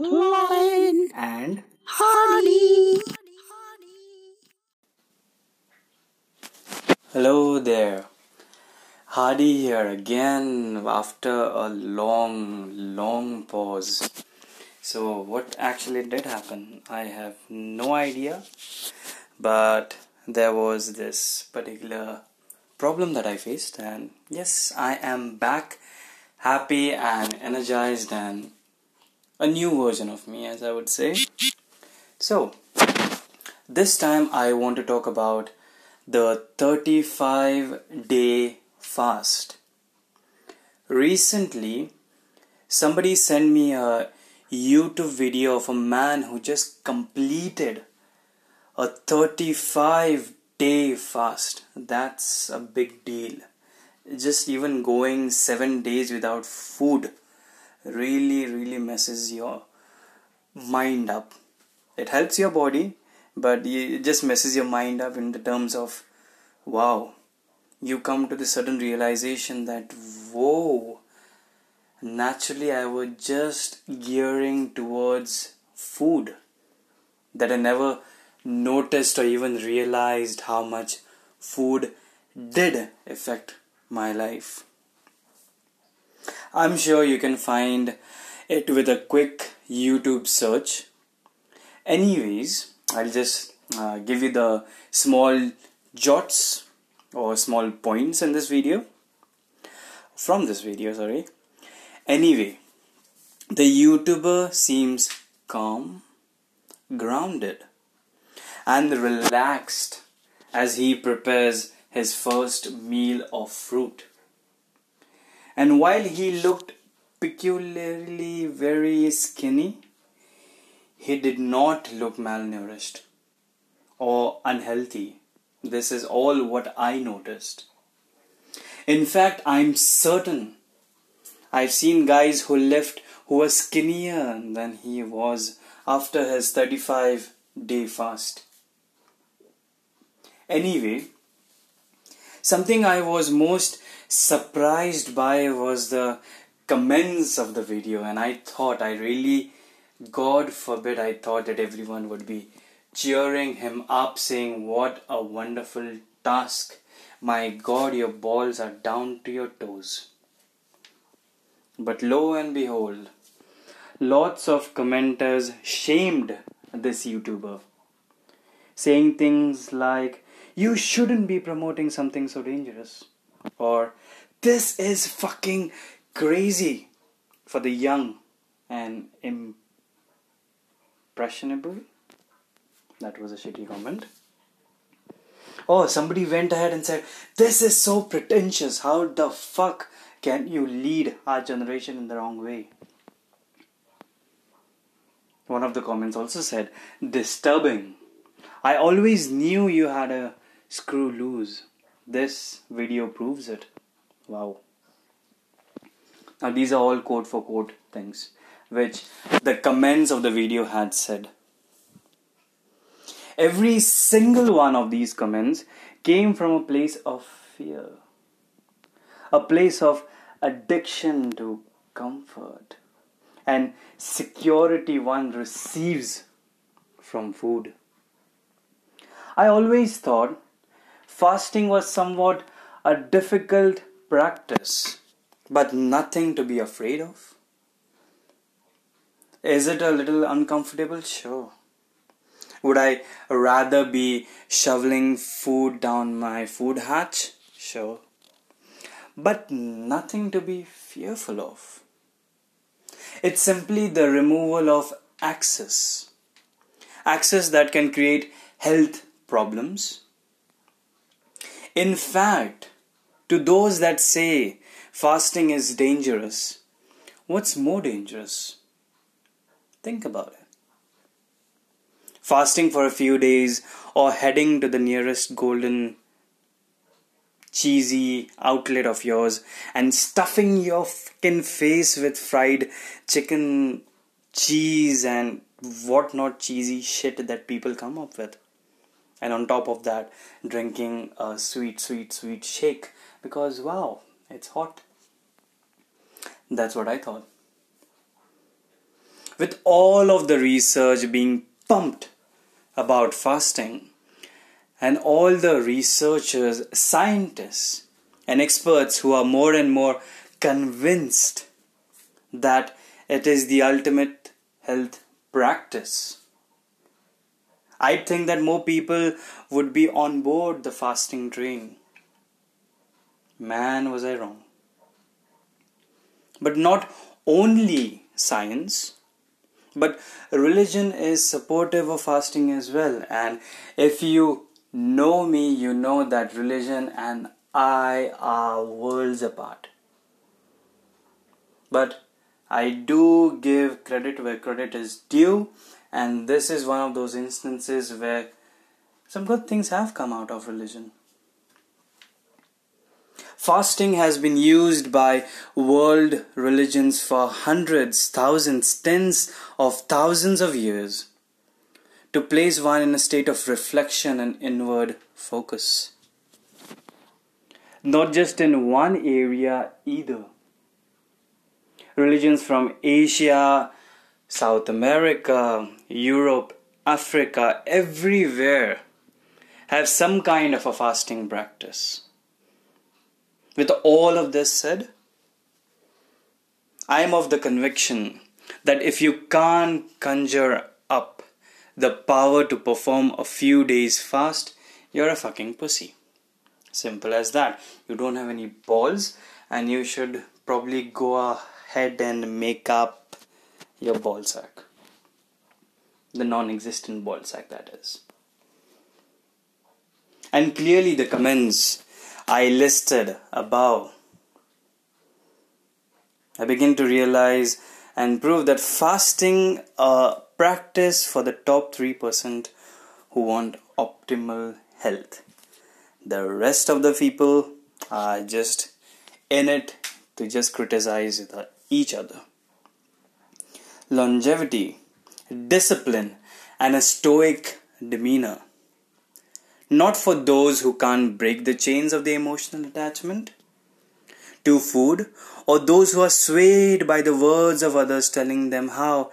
Lauren, and Hardy. hello there. Hardy here again after a long, long pause. So, what actually did happen? I have no idea, but there was this particular problem that I faced, and yes, I am back happy and energized and a new version of me, as I would say. So, this time I want to talk about the 35 day fast. Recently, somebody sent me a YouTube video of a man who just completed a 35 day fast. That's a big deal. Just even going 7 days without food really, really messes your mind up. It helps your body, but it just messes your mind up in the terms of wow, you come to the sudden realization that whoa, naturally I was just gearing towards food that I never noticed or even realized how much food did affect my life. I'm sure you can find it with a quick YouTube search. Anyways, I'll just uh, give you the small jots or small points in this video. From this video, sorry. Anyway, the YouTuber seems calm, grounded, and relaxed as he prepares his first meal of fruit. And while he looked peculiarly very skinny, he did not look malnourished or unhealthy. This is all what I noticed. In fact, I'm certain I've seen guys who left who were skinnier than he was after his 35 day fast. Anyway, something I was most surprised by was the comments of the video, and I thought I really, God forbid, I thought that everyone would be cheering him up, saying, What a wonderful task! My God, your balls are down to your toes. But lo and behold, lots of commenters shamed this YouTuber, saying things like, You shouldn't be promoting something so dangerous, or This is fucking crazy for the young and impressionable. That was a shitty comment. Oh, somebody went ahead and said, This is so pretentious. How the fuck can you lead our generation in the wrong way? One of the comments also said, Disturbing. I always knew you had a screw loose. This video proves it. Wow. Now, these are all quote for quote things which the comments of the video had said. Every single one of these comments came from a place of fear, a place of addiction to comfort and security one receives from food. I always thought fasting was somewhat a difficult practice, but nothing to be afraid of. Is it a little uncomfortable? Sure. Would I rather be shoveling food down my food hatch? Sure. But nothing to be fearful of. It's simply the removal of access. Access that can create health problems. In fact, to those that say fasting is dangerous, what's more dangerous? Think about it. Fasting for a few days or heading to the nearest golden cheesy outlet of yours and stuffing your fucking face with fried chicken, cheese, and whatnot cheesy shit that people come up with. And on top of that, drinking a sweet, sweet, sweet shake because wow, it's hot. That's what I thought. with all of the research being pumped about fasting, and all the researchers, scientists, and experts who are more and more convinced that it is the ultimate health practice. I think that more people would be on board the fasting train. Man, was I wrong. But not only science, but religion is supportive of fasting as well. And if you know me, you know that religion and I are worlds apart. But I do give credit where credit is due, and this is one of those instances where some good things have come out of religion. Fasting has been used by world religions for hundreds, thousands, tens of thousands of years to place one in a state of reflection and inward focus. Not just in one area either. Religions from Asia, South America, Europe, Africa, everywhere have some kind of a fasting practice. With all of this said, I am of the conviction that if you can't conjure up the power to perform a few days fast, you're a fucking pussy. Simple as that. You don't have any balls, and you should probably go and make up your ball sack. The non existent ball sack, that is. And clearly, the comments I listed above, I begin to realize and prove that fasting a practice for the top 3% who want optimal health. The rest of the people are just in it to just criticize each other. Longevity, discipline, and a stoic demeanor not for those who can't break the chains of the emotional attachment to food, or those who are swayed by the words of others telling them how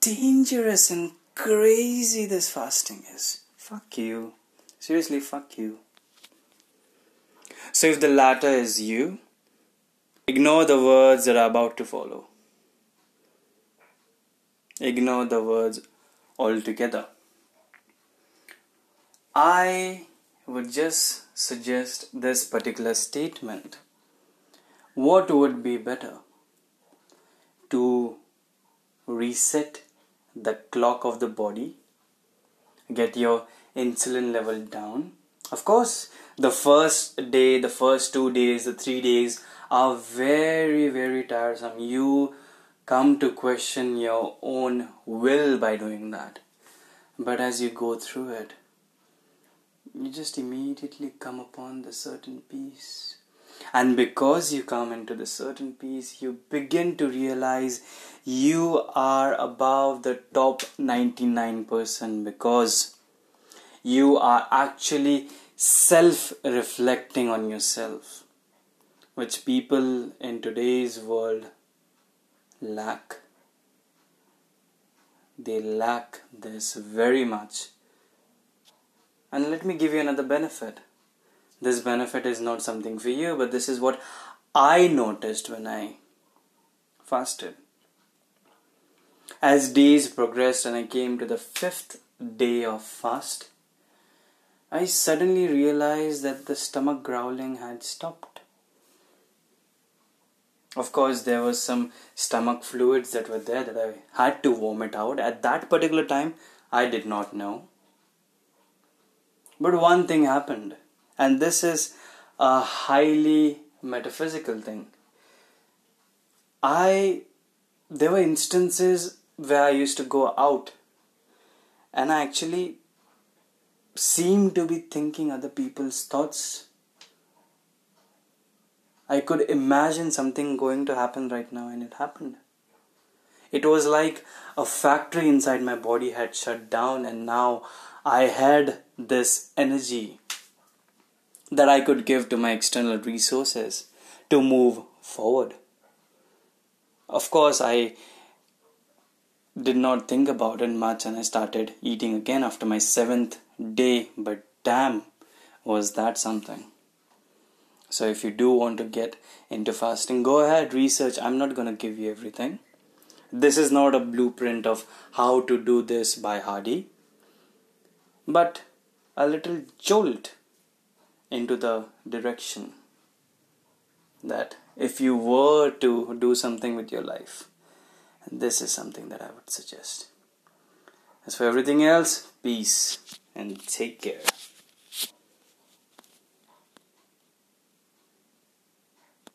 dangerous and crazy this fasting is. Fuck you. Seriously, fuck you. So, if the latter is you, ignore the words that are about to follow. Ignore the words altogether. I would just suggest this particular statement. What would be better? To reset the clock of the body, get your insulin level down. Of course, the first day, the first two days, the three days are very, very tiresome. You come to question your own will by doing that. But as you go through it, you just immediately come upon the certain peace. And because you come into the certain peace, you begin to realize you are above the top 99% because you are actually self reflecting on yourself, which people in today's world lack. They lack this very much and let me give you another benefit. This benefit is not something for you, but this is what I noticed when I fasted. As days progressed and I came to the fifth day of fast, I suddenly realized that the stomach growling had stopped. Of course, there was some stomach fluids that were there that I had to vomit out. At that particular time, I did not know. But one thing happened, and this is a highly metaphysical thing. I there were instances where I used to go out and I actually seemed to be thinking other people's thoughts. I could imagine something going to happen right now, and it happened. It was like a factory inside my body had shut down, and now I had this energy that I could give to my external resources to move forward. Of course, I did not think about it much and I started eating again after my seventh day. But damn, was that something. So if you do want to get into fasting, go ahead, research. I'm not going to give you everything. This is not a blueprint of how to do this by Hardy, but a little jolt into the direction that if you were to do something with your life, this is something that I would suggest. As for everything else, peace and take care.